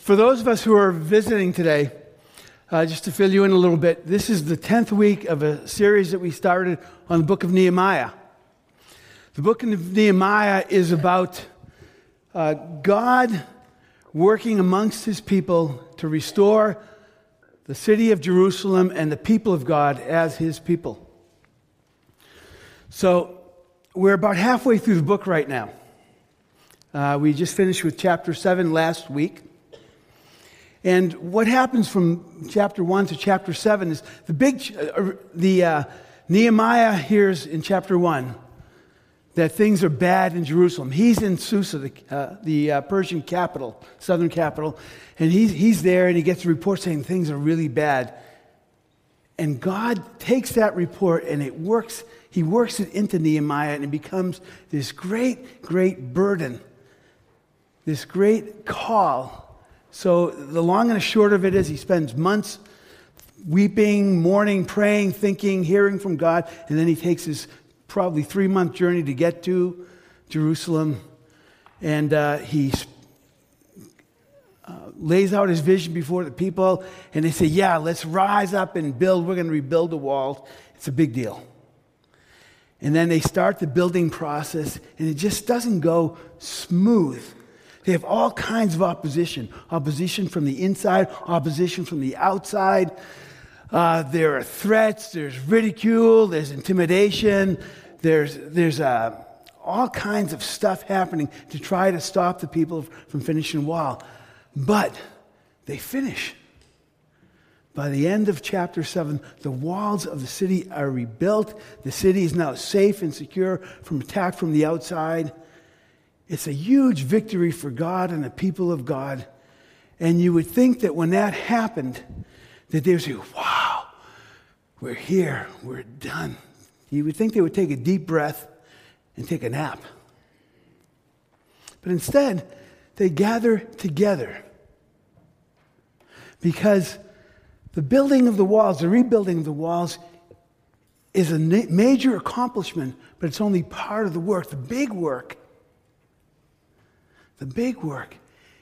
For those of us who are visiting today, uh, just to fill you in a little bit, this is the 10th week of a series that we started on the book of Nehemiah. The book of Nehemiah is about uh, God working amongst his people to restore the city of Jerusalem and the people of God as his people. So, we're about halfway through the book right now. Uh, we just finished with chapter 7 last week. And what happens from chapter 1 to chapter 7 is the big, uh, the uh, Nehemiah hears in chapter 1 that things are bad in Jerusalem. He's in Susa, the, uh, the uh, Persian capital, southern capital, and he's, he's there and he gets a report saying things are really bad. And God takes that report and it works, he works it into Nehemiah and it becomes this great, great burden, this great call so, the long and the short of it is he spends months weeping, mourning, praying, thinking, hearing from God, and then he takes his probably three month journey to get to Jerusalem. And uh, he uh, lays out his vision before the people, and they say, Yeah, let's rise up and build. We're going to rebuild the walls. It's a big deal. And then they start the building process, and it just doesn't go smooth. They have all kinds of opposition opposition from the inside, opposition from the outside. Uh, there are threats, there's ridicule, there's intimidation, there's, there's uh, all kinds of stuff happening to try to stop the people from finishing wall. But they finish. By the end of chapter 7, the walls of the city are rebuilt. The city is now safe and secure from attack from the outside. It's a huge victory for God and the people of God. And you would think that when that happened, that they would say, wow, we're here, we're done. You would think they would take a deep breath and take a nap. But instead, they gather together because the building of the walls, the rebuilding of the walls, is a major accomplishment, but it's only part of the work. The big work the big work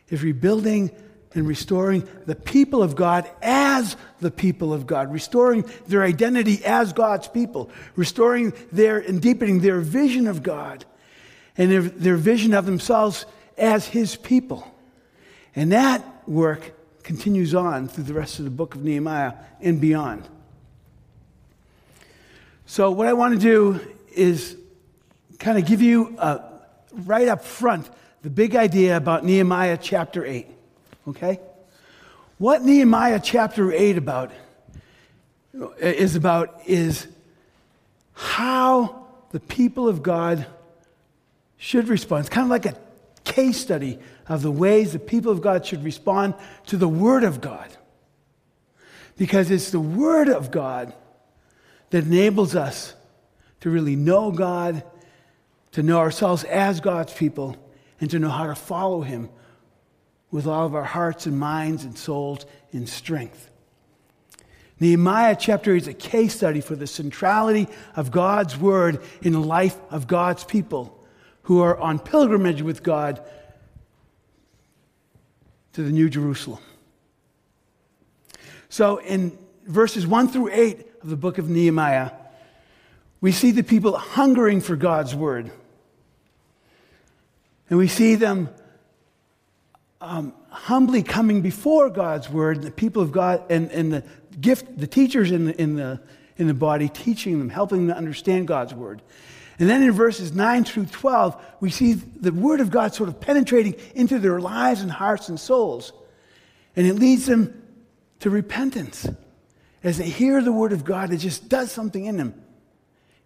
is rebuilding and restoring the people of God as the people of God, restoring their identity as God's people, restoring their and deepening their vision of God and their, their vision of themselves as His people. And that work continues on through the rest of the book of Nehemiah and beyond. So, what I want to do is kind of give you a, right up front the big idea about Nehemiah chapter 8. Okay? What Nehemiah chapter 8 about uh, is about is how the people of God should respond. It's kind of like a case study of the ways the people of God should respond to the Word of God. Because it's the Word of God that enables us to really know God, to know ourselves as God's people, and to know how to follow Him with all of our hearts and minds and souls in strength. Nehemiah chapter is a case study for the centrality of God's word in the life of God's people who are on pilgrimage with God to the New Jerusalem. So, in verses 1 through 8 of the book of Nehemiah, we see the people hungering for God's word. And we see them um, humbly coming before God's word, the people of God, and, and the gift, the teachers in the, in, the, in the body teaching them, helping them understand God's word. And then in verses 9 through 12, we see the word of God sort of penetrating into their lives and hearts and souls. And it leads them to repentance. As they hear the word of God, it just does something in them.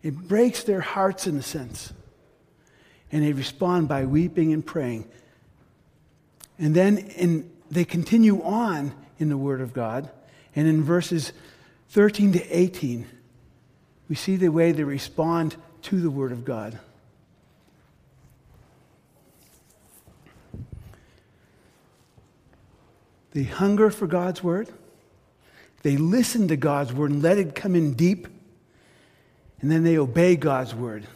It breaks their hearts in a sense and they respond by weeping and praying. And then in, they continue on in the Word of God. And in verses 13 to 18, we see the way they respond to the Word of God. They hunger for God's Word. They listen to God's Word and let it come in deep. And then they obey God's Word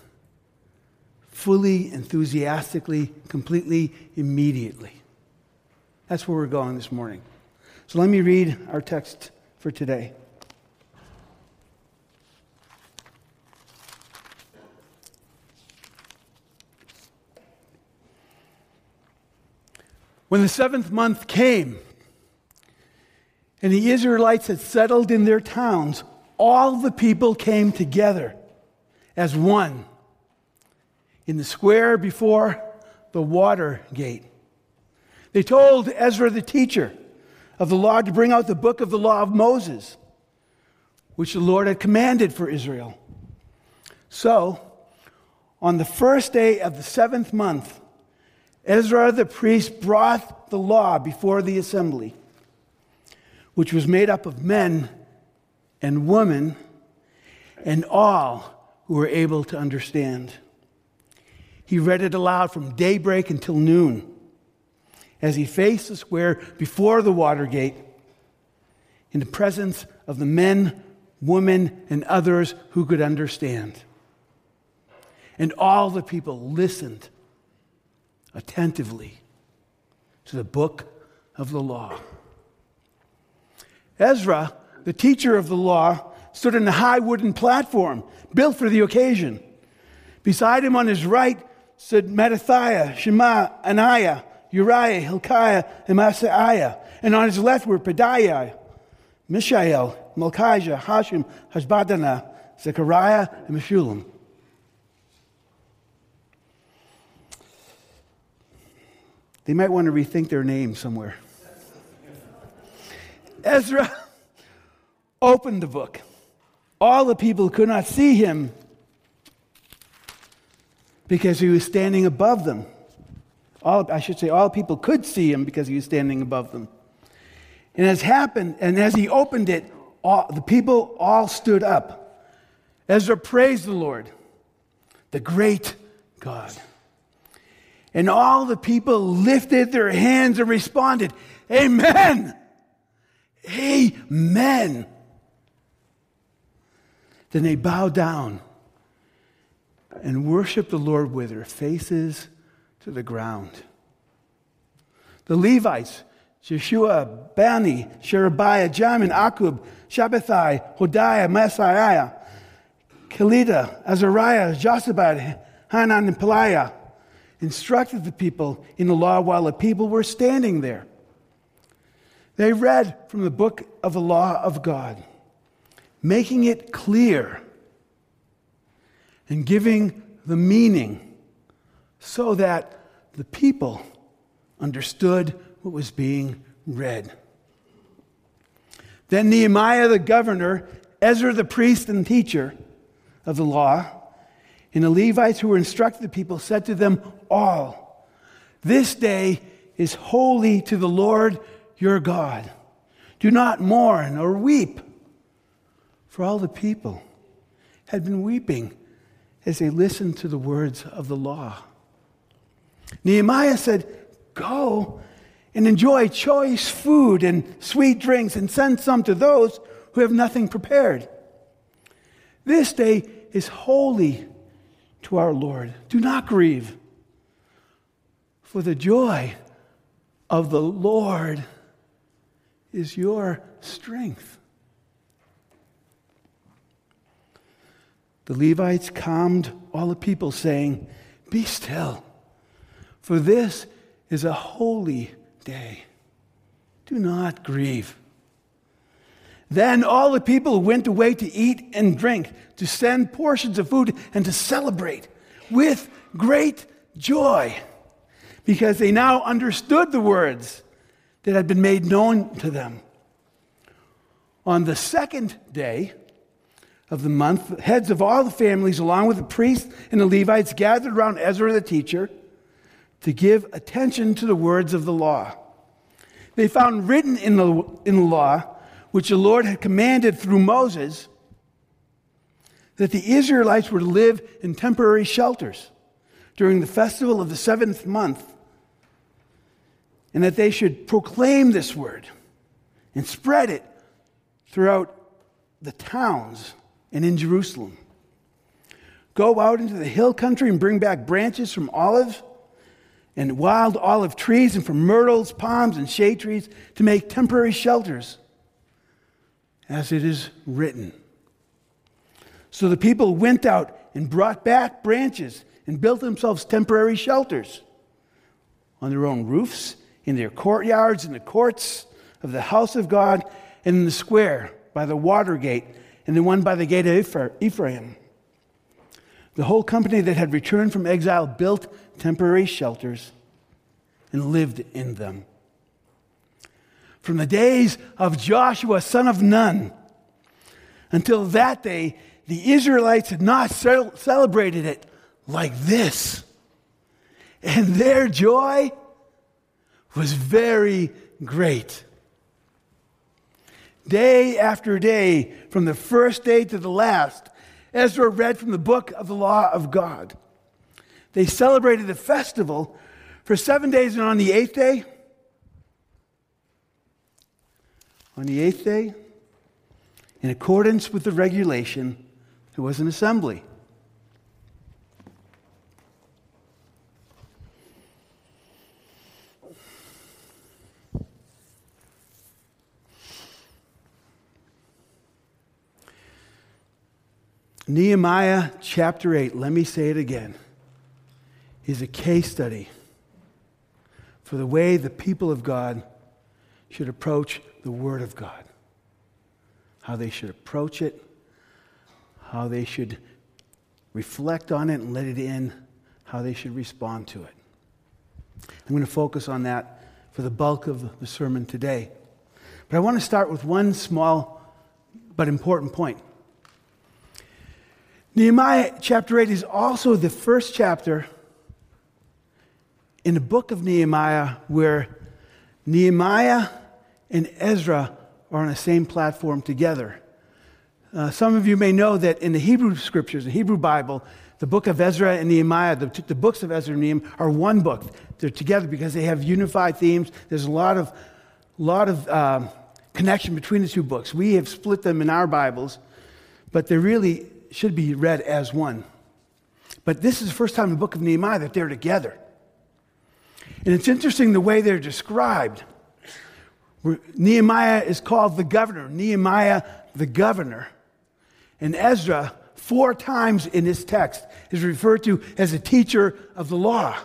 fully, enthusiastically, completely, immediately. That's where we're going this morning. So let me read our text for today. When the seventh month came, and the Israelites had settled in their towns, all the people came together as one in the square before the water gate. They told Ezra the teacher of the law to bring out the book of the law of Moses, which the Lord had commanded for Israel. So, on the first day of the seventh month, Ezra the priest brought the law before the assembly, which was made up of men and women and all who were able to understand. He read it aloud from daybreak until noon as he faced the square before the water gate in the presence of the men, women, and others who could understand. And all the people listened attentively to the book of the law. Ezra, the teacher of the law, stood on a high wooden platform built for the occasion. Beside him on his right stood Mattithiah, Shema, Ananiah, Uriah, Hilkiah, and Maaseiah. And on his left were Pedaiah, Mishael, Malchijah, Hashum, Hashbaddanah, Zechariah, and Meshullam. They might want to rethink their name somewhere. Ezra opened the book. All the people could not see him because he was standing above them. All, I should say, all people could see him because he was standing above them. And as happened, and as he opened it, all, the people all stood up. Ezra praised the Lord, the great God. And all the people lifted their hands and responded, Amen! Amen! Then they bowed down and worship the Lord with their faces to the ground. The Levites, Jeshua, Bani, Sherebiah, Jamin, Akkub, Shabbethai, Hodiah, Maaseiah, Kelita, Azariah, Jozabad, Hanan, and Pelaiah, instructed the people in the law while the people were standing there. They read from the book of the law of God, making it clear and giving the meaning so that the people understood what was being read. Then Nehemiah the governor, Ezra the priest and teacher of the law, and the Levites who were instructed the people said to them all, This day is holy to the Lord your God. Do not mourn or weep. For all the people had been weeping as they listened to the words of the law. Nehemiah said, Go and enjoy choice food and sweet drinks and send some to those who have nothing prepared. This day is holy to our Lord. Do not grieve, for the joy of the Lord is your strength. The Levites calmed all the people, saying, Be still, for this is a holy day. Do not grieve. Then all the people went away to eat and drink, to send portions of food, and to celebrate with great joy, because they now understood the words that had been made known to them. On the second day of the month, heads of all the families, along with the priests and the Levites, gathered around Ezra the teacher to give attention to the words of the law. They found written in the, in the law which the Lord had commanded through Moses, that the Israelites were to live in temporary shelters during the festival of the seventh month, and that they should proclaim this word and spread it throughout the towns and in Jerusalem. Go out into the hill country and bring back branches from olive and wild olive trees, and from myrtles, palms, and shade trees to make temporary shelters, as it is written. So the people went out and brought back branches and built themselves temporary shelters on their own roofs, in their courtyards, in the courts of the house of God, and in the square by the water gate, and the one by the gate of Ephraim. The whole company that had returned from exile built temporary shelters and lived in them. From the days of Joshua, son of Nun, until that day, the Israelites had not celebrated it like this. And their joy was very great. Day after day, from the first day to the last, Ezra read from the book of the law of God. They celebrated the festival for seven days, and on the eighth day, on the eighth day, in accordance with the regulation, there was an assembly. Nehemiah chapter 8, let me say it again, is a case study for the way the people of God should approach the Word of God. How they should approach it, how they should reflect on it and let it in, how they should respond to it. I'm going to focus on that for the bulk of the sermon today. But I want to start with one small but important point. Nehemiah chapter 8 is also the first chapter in the book of Nehemiah where Nehemiah and Ezra are on the same platform together. Uh, some of you may know that in the Hebrew scriptures, the Hebrew Bible, the book of Ezra and Nehemiah, the, the books of Ezra and Nehemiah are one book. They're together because they have unified themes. There's a lot of, lot of um, connection between the two books. We have split them in our Bibles, but they're really should be read as one. But this is the first time in the book of Nehemiah that they're together. And it's interesting the way they're described. Nehemiah is called the governor, Nehemiah the governor. And Ezra, four times in this text, is referred to as a teacher of the law.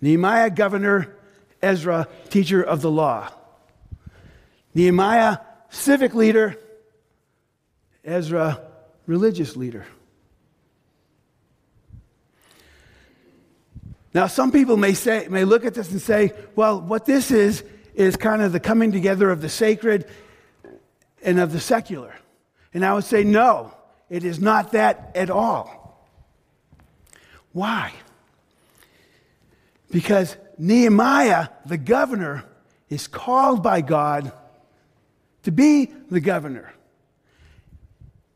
Nehemiah, governor, Ezra, teacher of the law. Nehemiah, civic leader, Ezra, religious leader. Now, some people may say, may look at this and say, well, what this is, is kind of the coming together of the sacred and of the secular. And I would say, no, it is not that at all. Why? Because Nehemiah, the governor, is called by God to be the governor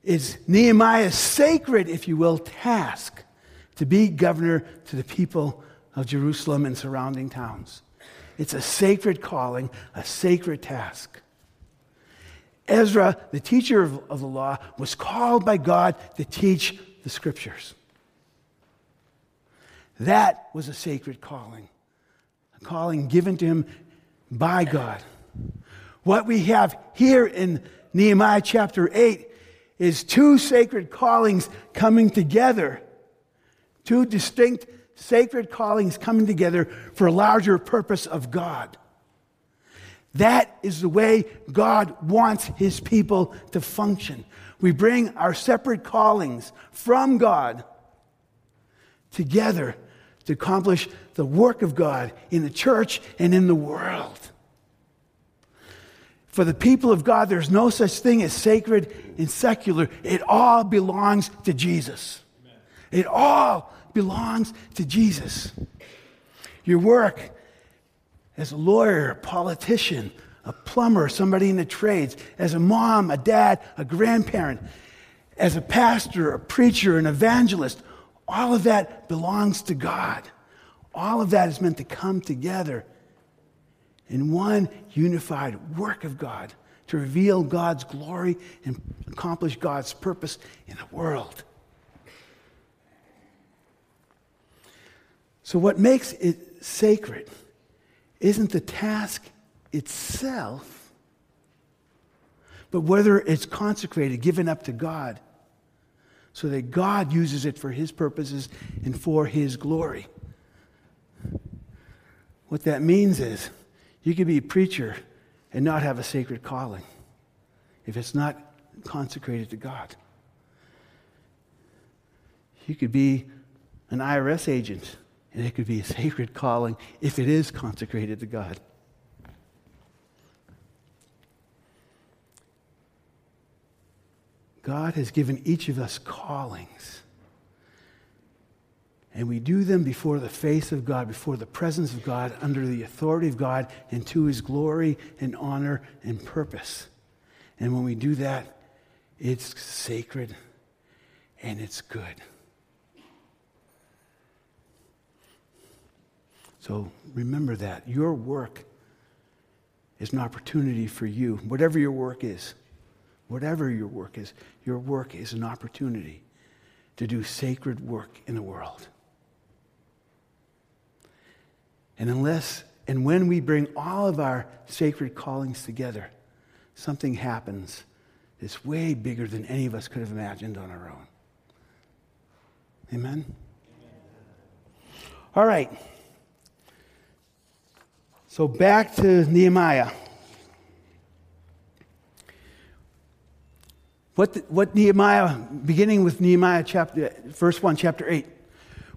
is Nehemiah's sacred, if you will, task to be governor to the people of Jerusalem and surrounding towns. It's a sacred calling, a sacred task. Ezra, the teacher of, of, the law, was called by God to teach the scriptures. That was a sacred calling, a calling given to him by God. What we have here in Nehemiah chapter 8 is two sacred callings coming together. Two distinct sacred callings coming together for a larger purpose of God. That is the way God wants his people to function. We bring our separate callings from God together to accomplish the work of God in the church and in the world. For the people of God, there's no such thing as sacred and secular. It all belongs to Jesus. It all belongs to Jesus. Your work as a lawyer, a politician, a plumber, somebody in the trades, as a mom, a dad, a grandparent, as a pastor, a preacher, an evangelist, all of that belongs to God. All of that is meant to come together in one unified work of God to reveal God's glory and accomplish God's purpose in the world. So, what makes it sacred isn't the task itself, but whether it's consecrated, given up to God, so that God uses it for His purposes and for His glory. What that means is you could be a preacher and not have a sacred calling if it's not consecrated to God. You could be an IRS agent and it could be a sacred calling if it is consecrated to God. God has given each of us callings. And we do them before the face of God, before the presence of God, under the authority of God, and to his glory and honor and purpose. And when we do that, it's sacred and it's good. So remember that. Your work is an opportunity for you, whatever your work is. Whatever your work is, your work is an opportunity to do sacred work in the world. And unless and when we bring all of our sacred callings together, something happens that's way bigger than any of us could have imagined on our own. Amen? All right. So back to Nehemiah. What, the, what Nehemiah, beginning with Nehemiah chapter, verse 1, chapter 8,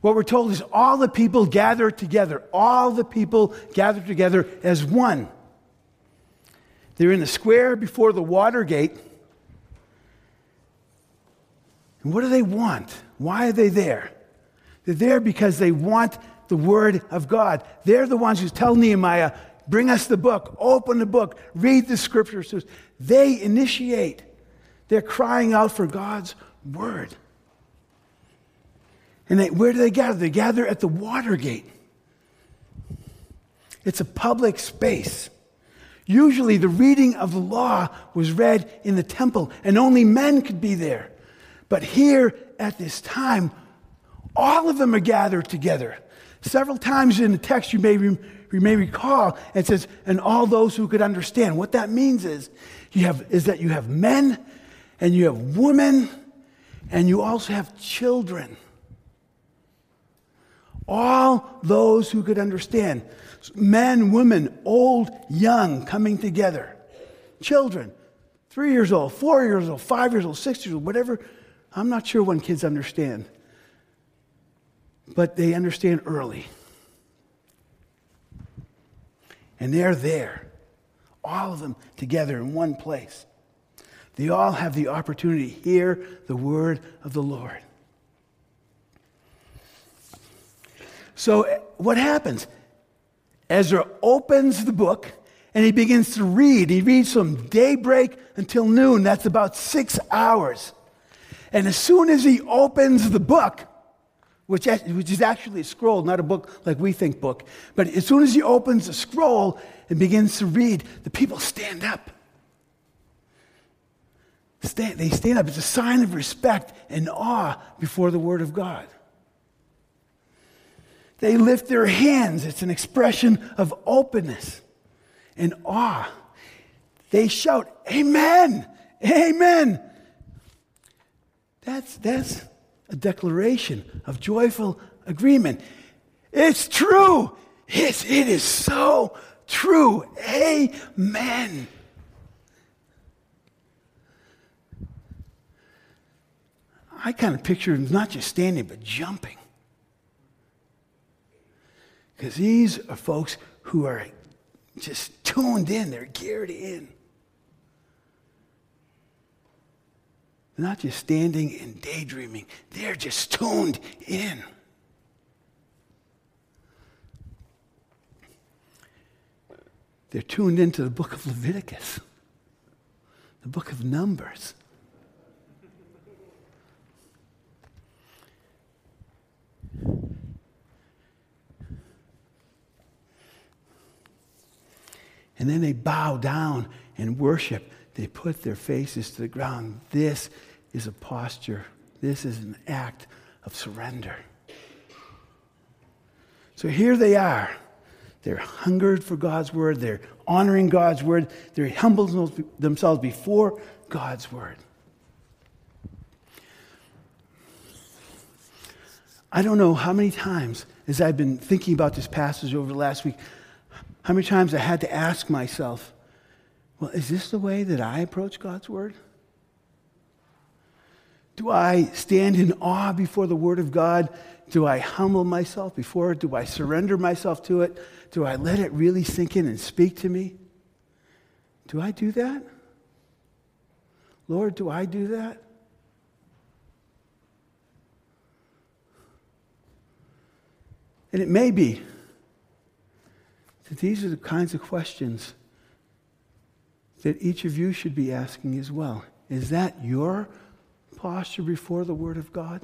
what we're told is all the people gather together. All the people gather together as one. They're in the square before the water gate. And what do they want? Why are they there? They're there because they want the word of God. They're the ones who tell Nehemiah, bring us the book, open the book, read the scriptures. They initiate. They're crying out for God's word. And they, where do they gather? They gather at the Watergate. It's a public space. Usually, the reading of the law was read in the temple, and only men could be there. But here at this time, all of them are gathered together. Several times in the text, you may, you may recall, it says, and all those who could understand. What that means is, you have, is that you have men and you have women, and you also have children. All those who could understand men, women, old, young, coming together. Children, three years old, four years old, five years old, six years old, whatever. I'm not sure when kids understand, but they understand early. And they're there, all of them together in one place. They all have the opportunity to hear the word of the Lord. So, eh, what happens? Ezra opens the book and he begins to read. He reads from daybreak until noon. That's about six hours. And as soon as he opens the book, which, which is actually a scroll, not a book like we think book, but as soon as he opens the scroll and begins to read, the people stand up. Stand, they stand up. It's a sign of respect and awe before the Word of God. They lift their hands. It's an expression of openness and awe. They shout, Amen! Amen! That's, that's a declaration of joyful agreement. It's true. It's, it is so true. Amen. I kind of picture him not just standing, but jumping. Because these are folks who are just tuned in, they're geared in. They're not just standing and daydreaming, they're just tuned in. They're tuned into the book of Leviticus, the book of Numbers. And then they bow down and worship. They put their faces to the ground. This is a posture, this is an act of surrender. So here they are. They're hungered for God's word. They're honoring God's word. They're humbling themselves before God's word. I don't know how many times, as I've been thinking about this passage over the last week, how many times I had to ask myself, well, is this the way that I approach God's word? Do I stand in awe before the word of God? Do I humble myself before it? Do I surrender myself to it? Do I let it really sink in and speak to me? Do I do that? Lord, do I do that? And it may be that these are the kinds of questions that each of you should be asking as well. Is that your posture before the Word of God?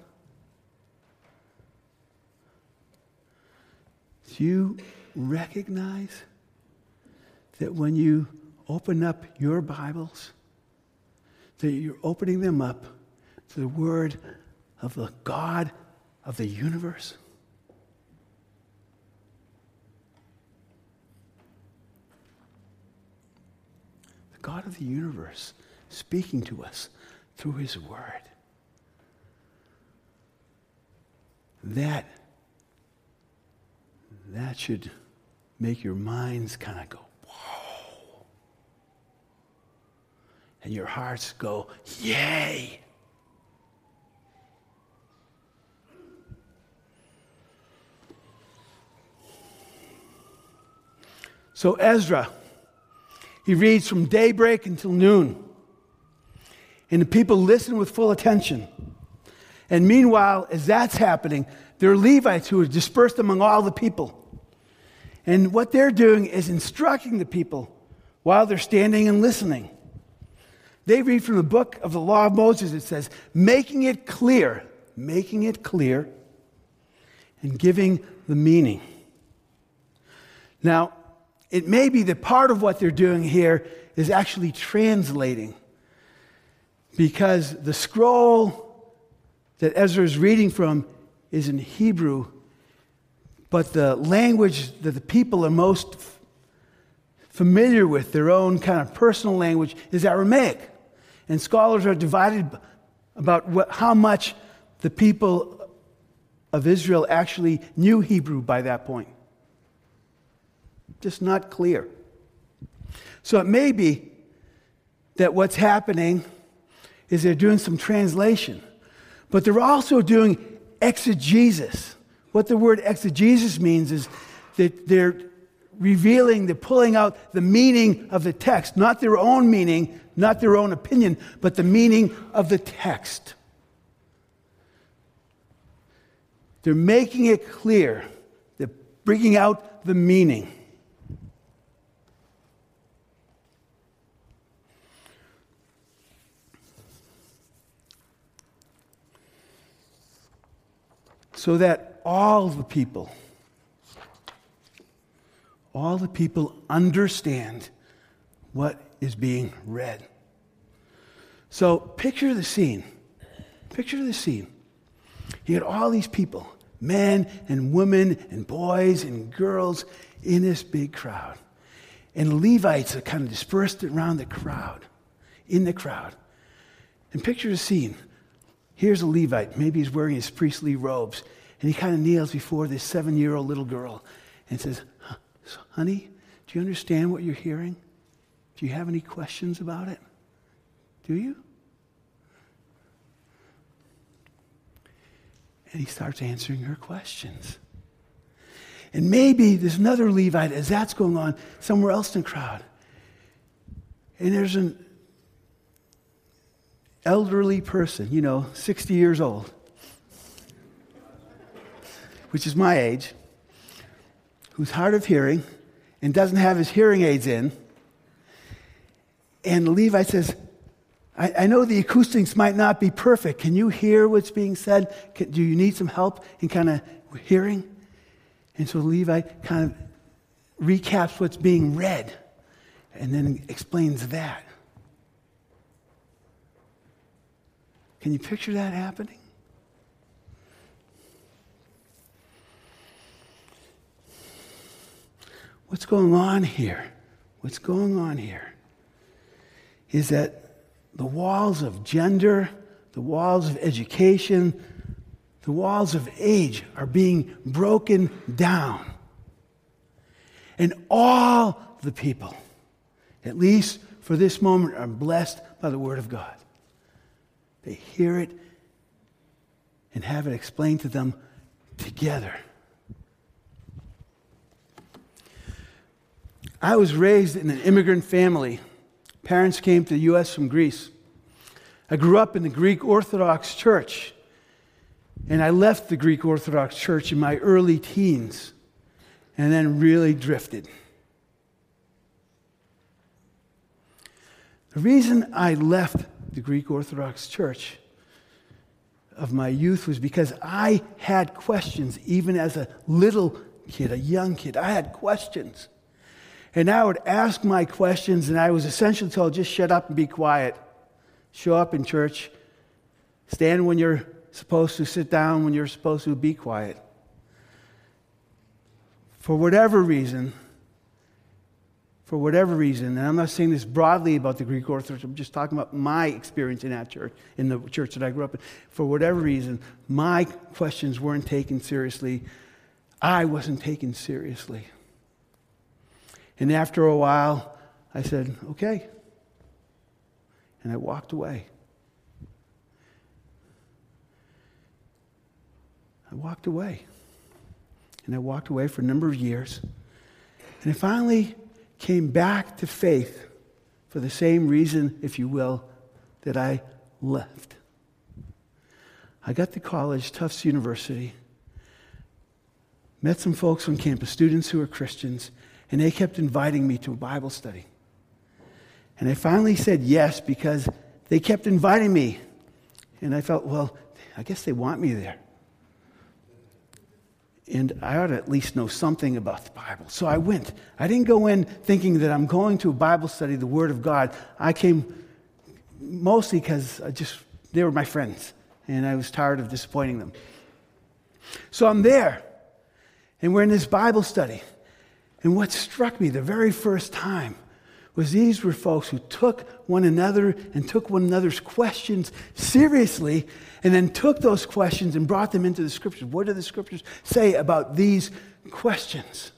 Do you recognize that when you open up your Bibles, that you're opening them up to the Word of the God of the universe? God of the universe speaking to us through His Word. That, that should make your minds kind of go, whoa. And your hearts go, yay. So, Ezra he reads from daybreak until noon. And the people listen with full attention. And meanwhile, as that's happening, there are Levites who are dispersed among all the people. And what they're doing is instructing the people while they're standing and listening. They read from the book of the law of Moses. It says, making it clear, making it clear, and giving the meaning. Now, it may be that part of what they're doing here is actually translating. Because the scroll that Ezra is reading from is in Hebrew, but the language that the people are most familiar with, their own kind of personal language, is Aramaic. And scholars are divided about what, how much the people of Israel actually knew Hebrew by that point just not clear. So it may be that what's happening is they're doing some translation, but they're also doing exegesis. What the word exegesis means is that they're revealing, they're pulling out the meaning of the text, not their own meaning, not their own opinion, but the meaning of the text. They're making it clear, they're bringing out the meaning. So that all the people, all the people understand what is being read. So picture the scene. Picture the scene. You had all these people, men and women and boys and girls in this big crowd. And Levites are kind of dispersed around the crowd, in the crowd. And picture the scene. Here's a Levite. Maybe he's wearing his priestly robes. And he kind of kneels before this seven year old little girl and says, Honey, do you understand what you're hearing? Do you have any questions about it? Do you? And he starts answering her questions. And maybe there's another Levite as that's going on somewhere else in the crowd. And there's an elderly person, you know, 60 years old which is my age, who's hard of hearing and doesn't have his hearing aids in. And Levi says, I, I know the acoustics might not be perfect. Can you hear what's being said? Can, do you need some help in kind of hearing? And so Levi kind of recaps what's being read and then explains that. Can you picture that happening? what's going on here? What's going on here is that the walls of gender, the walls of education, the walls of age are being broken down. And all the people, at least for this moment, are blessed by the Word of God. They hear it and have it explained to them together. I was raised in an immigrant family. Parents came to the U.S. from Greece. I grew up in the Greek Orthodox Church, and I left the Greek Orthodox Church in my early teens and then really drifted. The reason I left the Greek Orthodox Church of my youth was because I had questions, even as a little kid, a young kid. I had questions. And I would ask my questions, and I was essentially told just shut up and be quiet. Show up in church. Stand when you're supposed to, sit down when you're supposed to, be quiet. For whatever reason, for whatever reason, and I'm not saying this broadly about the Greek Orthodox, I'm just talking about my experience in that church, in the church that I grew up in. For whatever reason, my questions weren't taken seriously. I wasn't taken seriously. And after a while, I said, okay. And I walked away. I walked away. And I walked away for a number of years. And I finally came back to faith for the same reason, if you will, that I left. I got to college, Tufts University, met some folks on campus, students who were Christians, and they kept inviting me to a Bible study. And I finally said yes because they kept inviting me. And I felt, well, I guess they want me there and I ought to at least know something about the Bible. So I went. I didn't go in thinking that I'm going to a Bible study, the Word of God. I came mostly because I just they were my friends, and I was tired of disappointing them. So I'm there, and we're in this Bible study. And what struck me the very first time was these were folks who took one another and took one another's questions seriously and then took those questions and brought them into the scriptures. What do the scriptures say about these questions?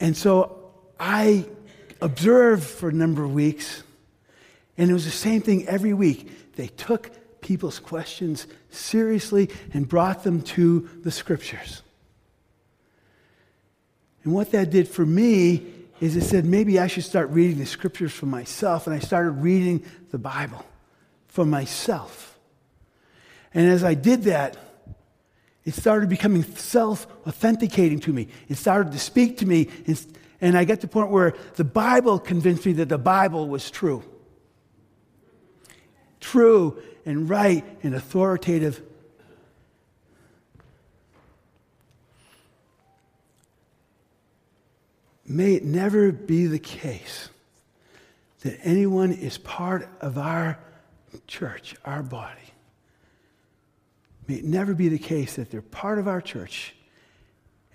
And so I observed for a number of weeks, and it was the same thing every week. They took people's questions seriously and brought them to the scriptures. And what that did for me is it said maybe I should start reading the scriptures for myself. And I started reading the Bible for myself. And as I did that, it started becoming self authenticating to me. It started to speak to me. And I got to the point where the Bible convinced me that the Bible was true. True and right and authoritative May it never be the case that anyone is part of our church, our body. May it never be the case that they're part of our church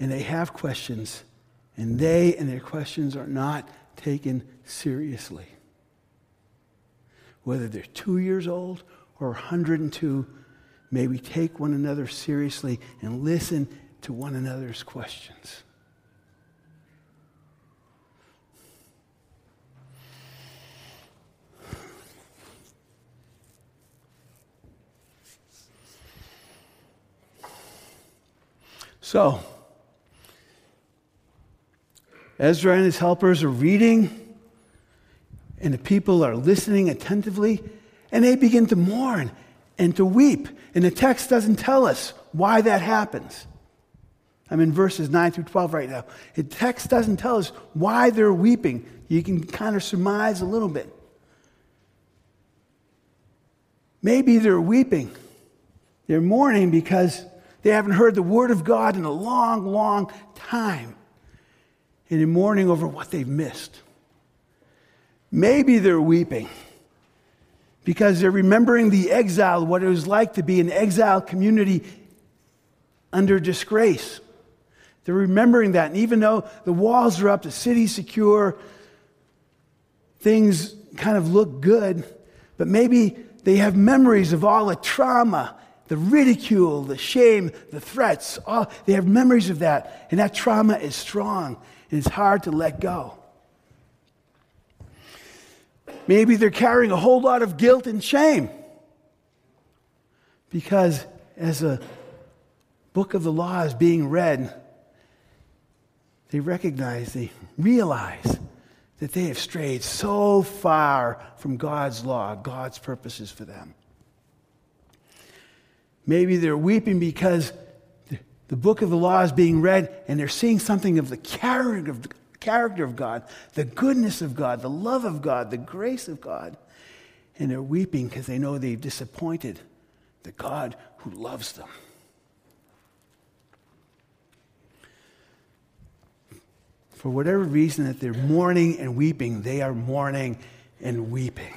and they have questions and they and their questions are not taken seriously. Whether they're two years old or 102, may we take one another seriously and listen to one another's questions. So, Ezra and his helpers are reading, and the people are listening attentively, and they begin to mourn and to weep. And the text doesn't tell us why that happens. I'm in verses 9 through 12 right now. The text doesn't tell us why they're weeping. You can kind of surmise a little bit. Maybe they're weeping. They're mourning because they haven't heard the word of God in a long, long time. And they're mourning over what they've missed. Maybe they're weeping because they're remembering the exile, what it was like to be an exile community under disgrace. They're remembering that. And even though the walls are up, the city's secure, things kind of look good, but maybe they have memories of all the trauma, the ridicule, the shame, the threats. All, they have memories of that. And that trauma is strong, and it's hard to let go. Maybe they're carrying a whole lot of guilt and shame because as a book of the law is being read, they recognize, they realize that they have strayed so far from God's law, God's purposes for them. Maybe they're weeping because the book of the law is being read and they're seeing something of the character of, character of God, the goodness of God, the love of God, the grace of God. And they're weeping because they know they've disappointed the God who loves them. For whatever reason that they're mourning and weeping, they are mourning and weeping.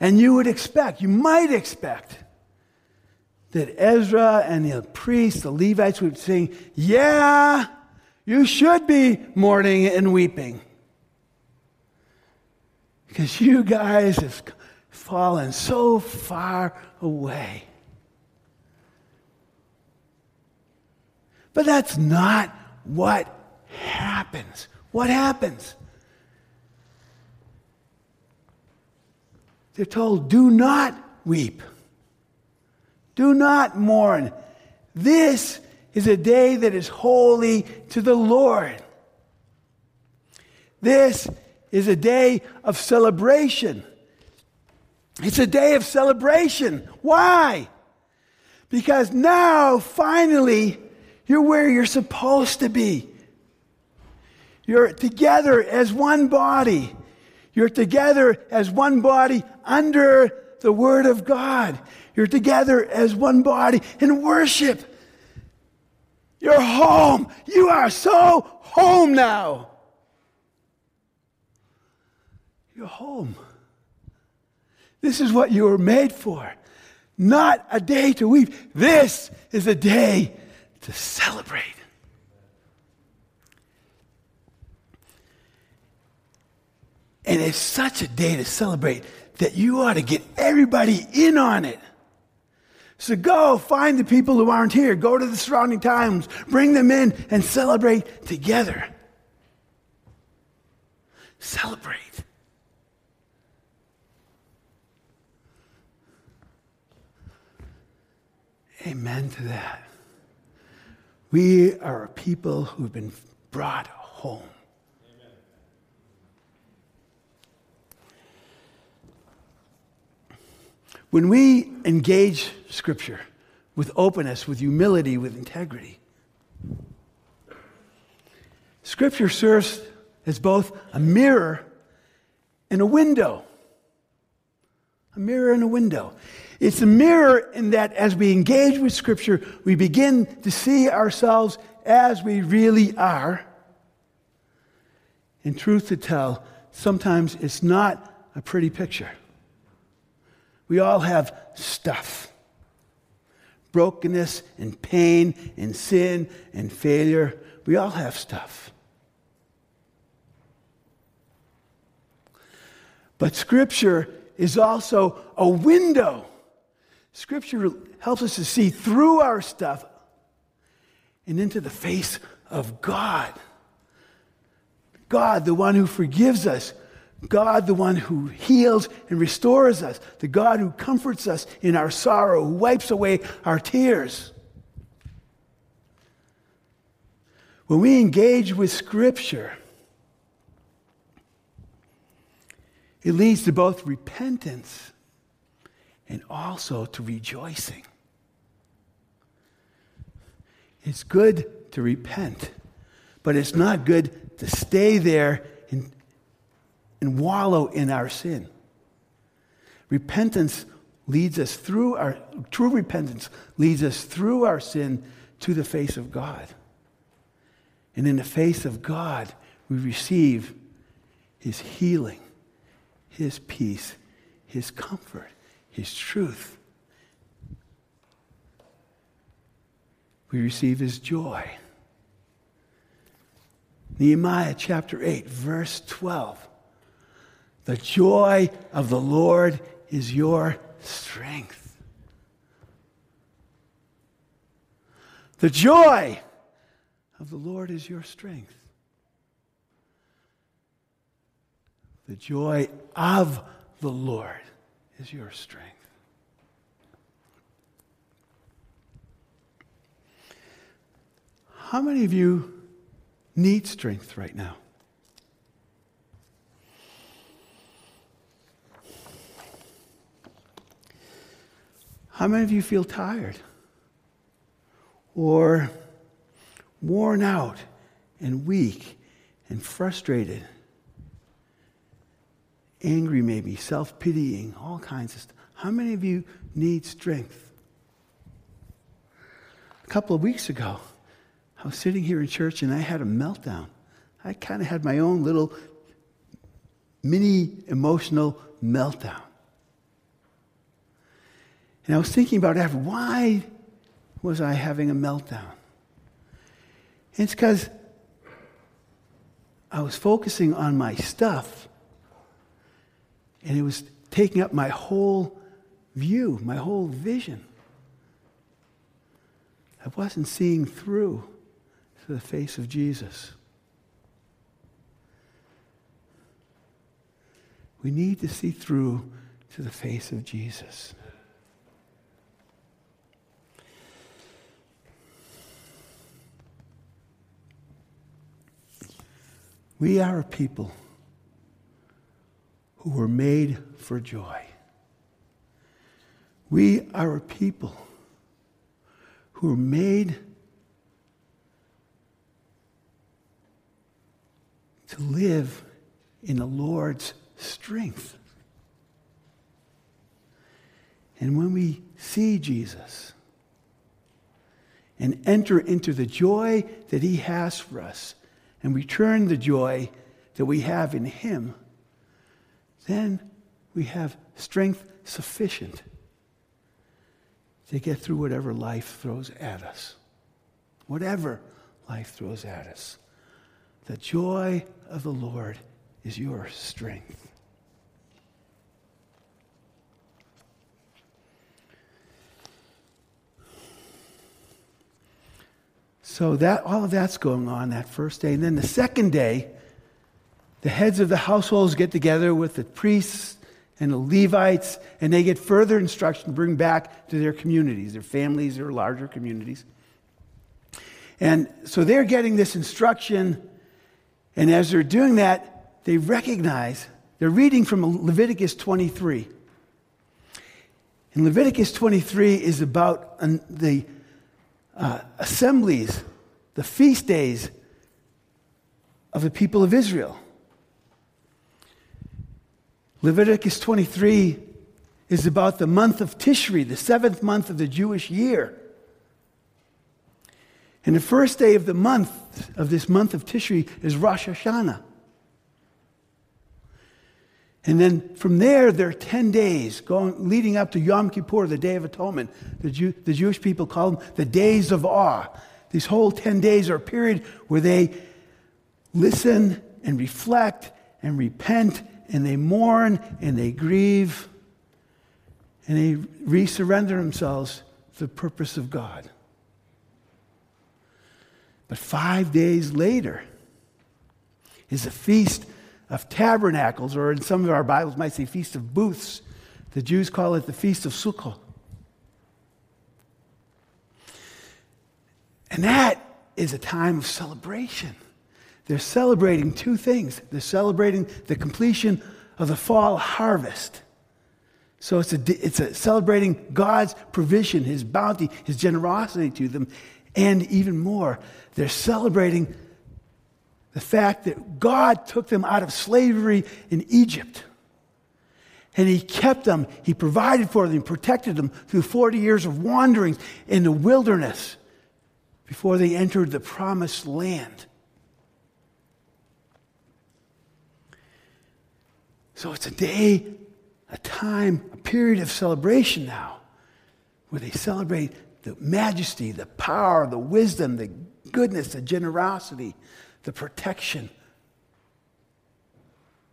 And you would expect, you might expect, that Ezra and the priests, the Levites would sing, Yeah, you should be mourning and weeping. Because you guys have fallen so far away. But that's not what happens. What happens? They're told, do not weep. Do not mourn. This is a day that is holy to the Lord. This is a day of celebration. It's a day of celebration. Why? Because now, finally, you're where you're supposed to be. You're together as one body. You're together as one body under the Word of God. You're together as one body in worship. You're home. You are so home now. You're home. This is what you were made for. Not a day to weep. This is a day to celebrate. And it's such a day to celebrate that you ought to get everybody in on it. So go find the people who aren't here. Go to the surrounding towns. Bring them in and celebrate together. Celebrate. Amen to that. We are a people who've been brought home. When we engage Scripture with openness, with humility, with integrity, Scripture serves as both a mirror and a window. A mirror and a window. It's a mirror in that as we engage with Scripture, we begin to see ourselves as we really are. In truth to tell, sometimes it's not a pretty picture. We all have stuff brokenness and pain and sin and failure. We all have stuff. But Scripture is also a window. Scripture helps us to see through our stuff and into the face of God. God, the one who forgives us, God, the one who heals and restores us, the God who comforts us in our sorrow, who wipes away our tears. When we engage with Scripture, it leads to both repentance and also to rejoicing. It's good to repent, but it's not good to stay there and wallow in our sin. Repentance leads us through our, true repentance leads us through our sin to the face of God. And in the face of God, we receive His healing, His peace, His comfort, His truth. We receive His joy. Nehemiah chapter 8, verse 12. The joy of the Lord is your strength. The joy of the Lord is your strength. The joy of the Lord is your strength. How many of you need strength right now? How many of you feel tired or worn out and weak and frustrated? Angry, maybe, self pitying, all kinds of stuff. How many of you need strength? A couple of weeks ago, I was sitting here in church and I had a meltdown. I kind of had my own little mini emotional meltdown. And I was thinking about after why was I having a meltdown? And it's because I was focusing on my stuff and it was taking up my whole view, my whole vision. I wasn't seeing through to the face of Jesus. We need to see through to the face of Jesus. We are a people who were made for joy. We are a people who are made to live in the Lord's strength. And when we see Jesus and enter into the joy that he has for us and return the joy that we have in him, then we have strength sufficient to get through whatever life throws at us. Whatever life throws at us. The joy of the Lord is your strength. So that all of that's going on that first day. And then the second day, the heads of the households get together with the priests and the Levites, and they get further instruction to bring back to their communities, their families, their larger communities. And so they're getting this instruction and as they're doing that, they recognize, they're reading from Leviticus 23. And Leviticus 23 is about the uh, assemblies, the feast days of the people of Israel. Leviticus 23 is about the month of Tishri, the seventh month of the Jewish year. And the first day of the month, of this month of Tishri, is Rosh Hashanah. And then from there, there are 10 days going, leading up to Yom Kippur, the Day of Atonement. The, Jew, the Jewish people call them the days of awe. These whole 10 days are a period where they listen and reflect and repent and they mourn and they grieve and they resurrender themselves to the purpose of God. But five days later is a feast of tabernacles, or in some of our Bibles might say feast of booths. The Jews call it the feast of Sukkot. And that is a time of celebration. They're celebrating two things. They're celebrating the completion of the fall harvest. So it's a, it's a celebrating God's provision, His bounty, His generosity to them. And even more, they're celebrating the fact that God took them out of slavery in Egypt. And He kept them, He provided for them, protected them through 40 years of wanderings in the wilderness before they entered the promised land. So it's a day, a time, a period of celebration now where they celebrate the majesty, the power, the wisdom, the goodness, the generosity, the protection,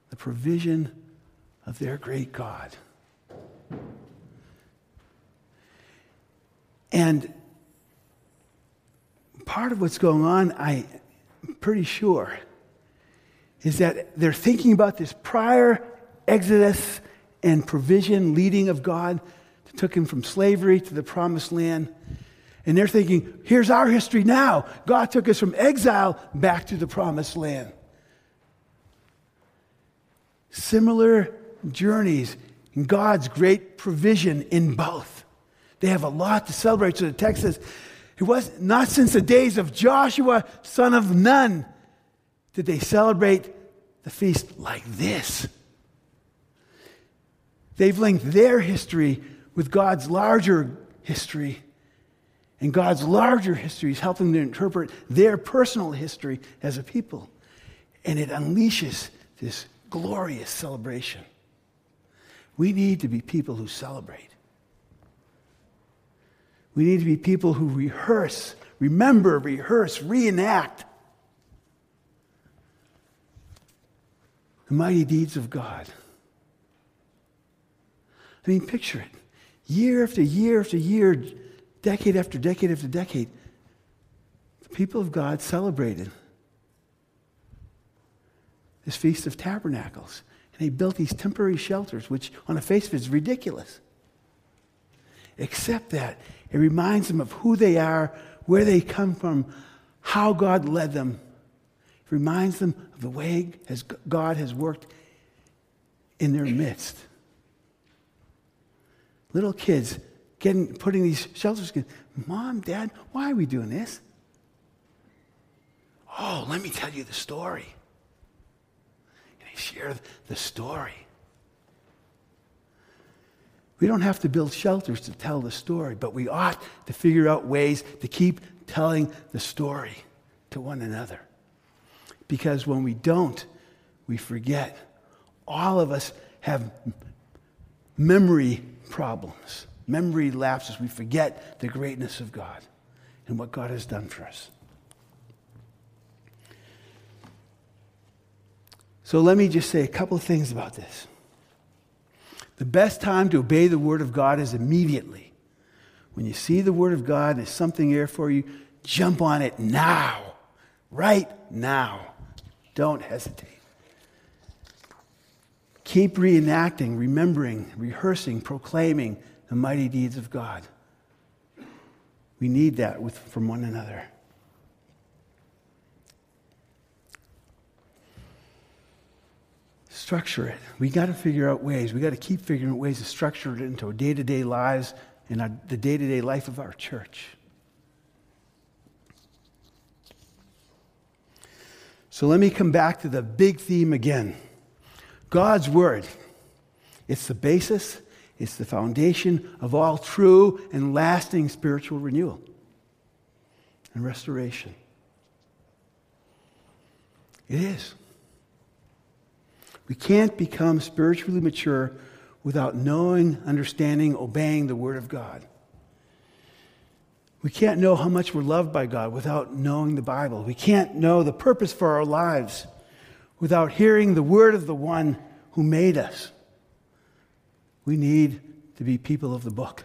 the provision of their great God. And part of what's going on, I'm pretty sure, is that they're thinking about this prior exodus and provision, leading of God that took him from slavery to the promised land. And they're thinking, here's our history now. God took us from exile back to the promised land. Similar journeys God's great provision in both. They have a lot to celebrate. So the text says, it was not since the days of Joshua, son of Nun, did they celebrate the feast like this. They've linked their history with God's larger history. And God's larger history is helping them interpret their personal history as a people. And it unleashes this glorious celebration. We need to be people who celebrate. We need to be people who rehearse, remember, rehearse, reenact the mighty deeds of God. I mean, picture it. Year after year after year, decade after decade after decade, the people of God celebrated this Feast of Tabernacles. And they built these temporary shelters, which on the face of it is ridiculous. Except that it reminds them of who they are, where they come from, how God led them. It reminds them of the way God has worked in their midst. Little kids getting putting these shelters. in. Mom, Dad, why are we doing this? Oh, let me tell you the story. And they share the story. We don't have to build shelters to tell the story, but we ought to figure out ways to keep telling the story to one another. Because when we don't, we forget. All of us have memory problems, memory lapses. We forget the greatness of God and what God has done for us. So let me just say a couple of things about this. The best time to obey the Word of God is immediately. When you see the Word of God, there's something there for you, jump on it now. Right now. Don't hesitate. Keep reenacting, remembering, rehearsing, proclaiming the mighty deeds of God. We need that with, from one another. structure it. We got to figure out ways. We got to keep figuring out ways to structure it into our day to day lives and our, the day to day life of our church. So let me come back to the big theme again God's Word. It's the basis, it's the foundation of all true and lasting spiritual renewal and restoration. It is. We can't become spiritually mature without knowing, understanding, obeying the Word of God. We can't know how much we're loved by God without knowing the Bible. We can't know the purpose for our lives without hearing the word of the one who made us. We need to be people of the book.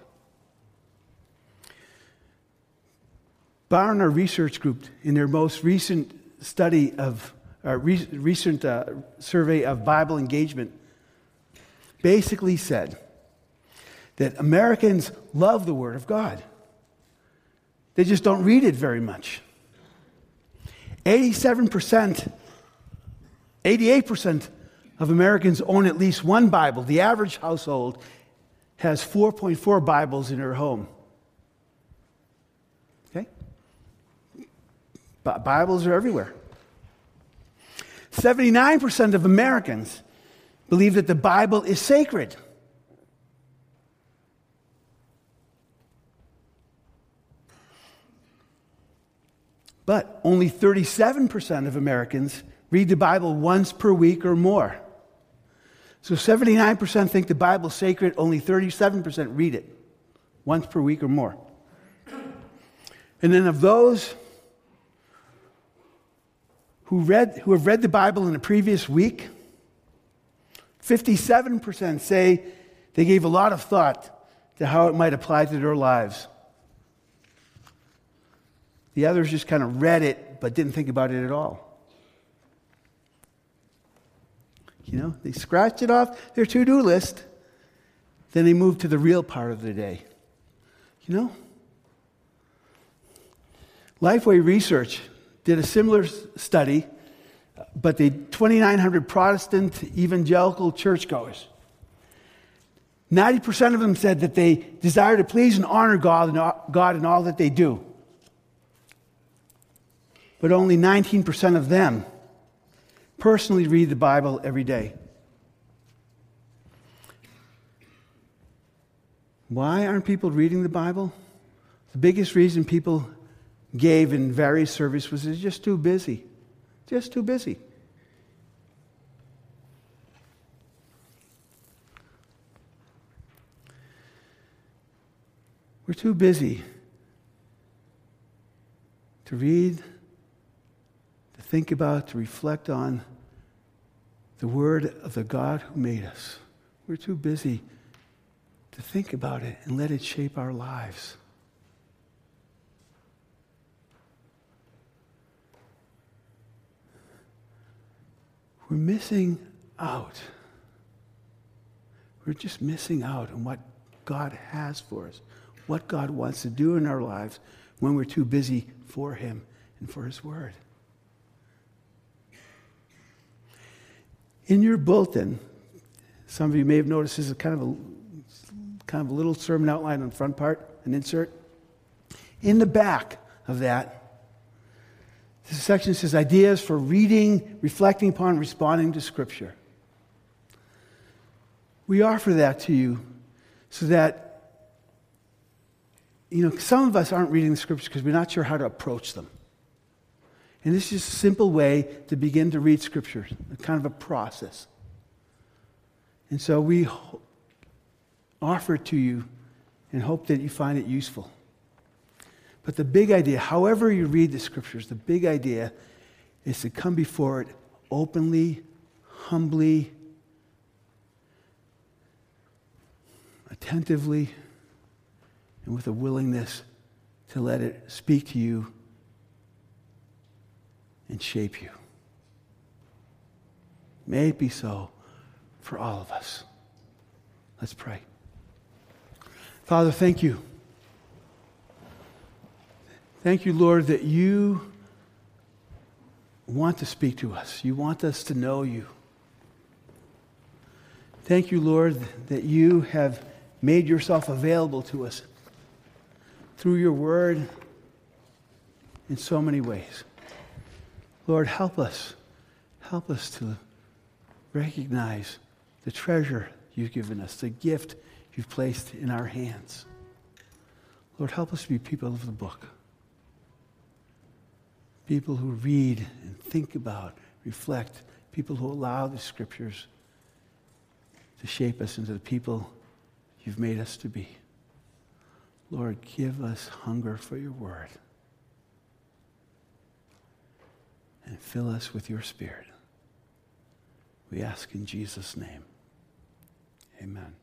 Barna Research Group, in their most recent study of a re- recent uh, survey of Bible engagement basically said that Americans love the Word of God. They just don't read it very much. 87%, 88% of Americans own at least one Bible. The average household has 4.4 Bibles in their home. Okay? Bibles are everywhere. 79% of Americans believe that the Bible is sacred. But only 37% of Americans read the Bible once per week or more. So 79% think the Bible is sacred, only 37% read it once per week or more. And then of those who, read, who have read the Bible in the previous week, 57% say they gave a lot of thought to how it might apply to their lives. The others just kind of read it but didn't think about it at all. You know, they scratch it off their to do list, then they move to the real part of the day. You know? Lifeway Research did a similar study, but the 2,900 Protestant evangelical churchgoers. 90% of them said that they desire to please and honor God uh, in all that they do. But only 19% of them personally read the Bible every day. Why aren't people reading the Bible? The biggest reason people gave in various surveys was they're just too busy. Just too busy. We're too busy to read, think about, to reflect on the word of the God who made us. We're too busy to think about it and let it shape our lives. We're missing out. We're just missing out on what God has for us, what God wants to do in our lives when we're too busy for Him and for His Word. In your bulletin, some of you may have noticed this is kind of a kind of a little sermon outline on the front part, an insert. In the back of that, this section says ideas for reading, reflecting upon, responding to Scripture. We offer that to you so that, you know, some of us aren't reading the Scriptures because we're not sure how to approach them. And this is a simple way to begin to read Scripture, a kind of a process. And so we offer it to you and hope that you find it useful. But the big idea, however you read the Scriptures, the big idea is to come before it openly, humbly, attentively, and with a willingness to let it speak to you and shape you. May it be so for all of us. Let's pray. Father, thank you. Thank you, Lord, that you want to speak to us. You want us to know you. Thank you, Lord, that you have made yourself available to us through your word in so many ways. Lord, help us. Help us to recognize the treasure you've given us, the gift you've placed in our hands. Lord, help us to be people of the book. People who read and think about, reflect, people who allow the scriptures to shape us into the people you've made us to be. Lord, give us hunger for your word. And fill us with your Spirit. We ask in Jesus' name. Amen.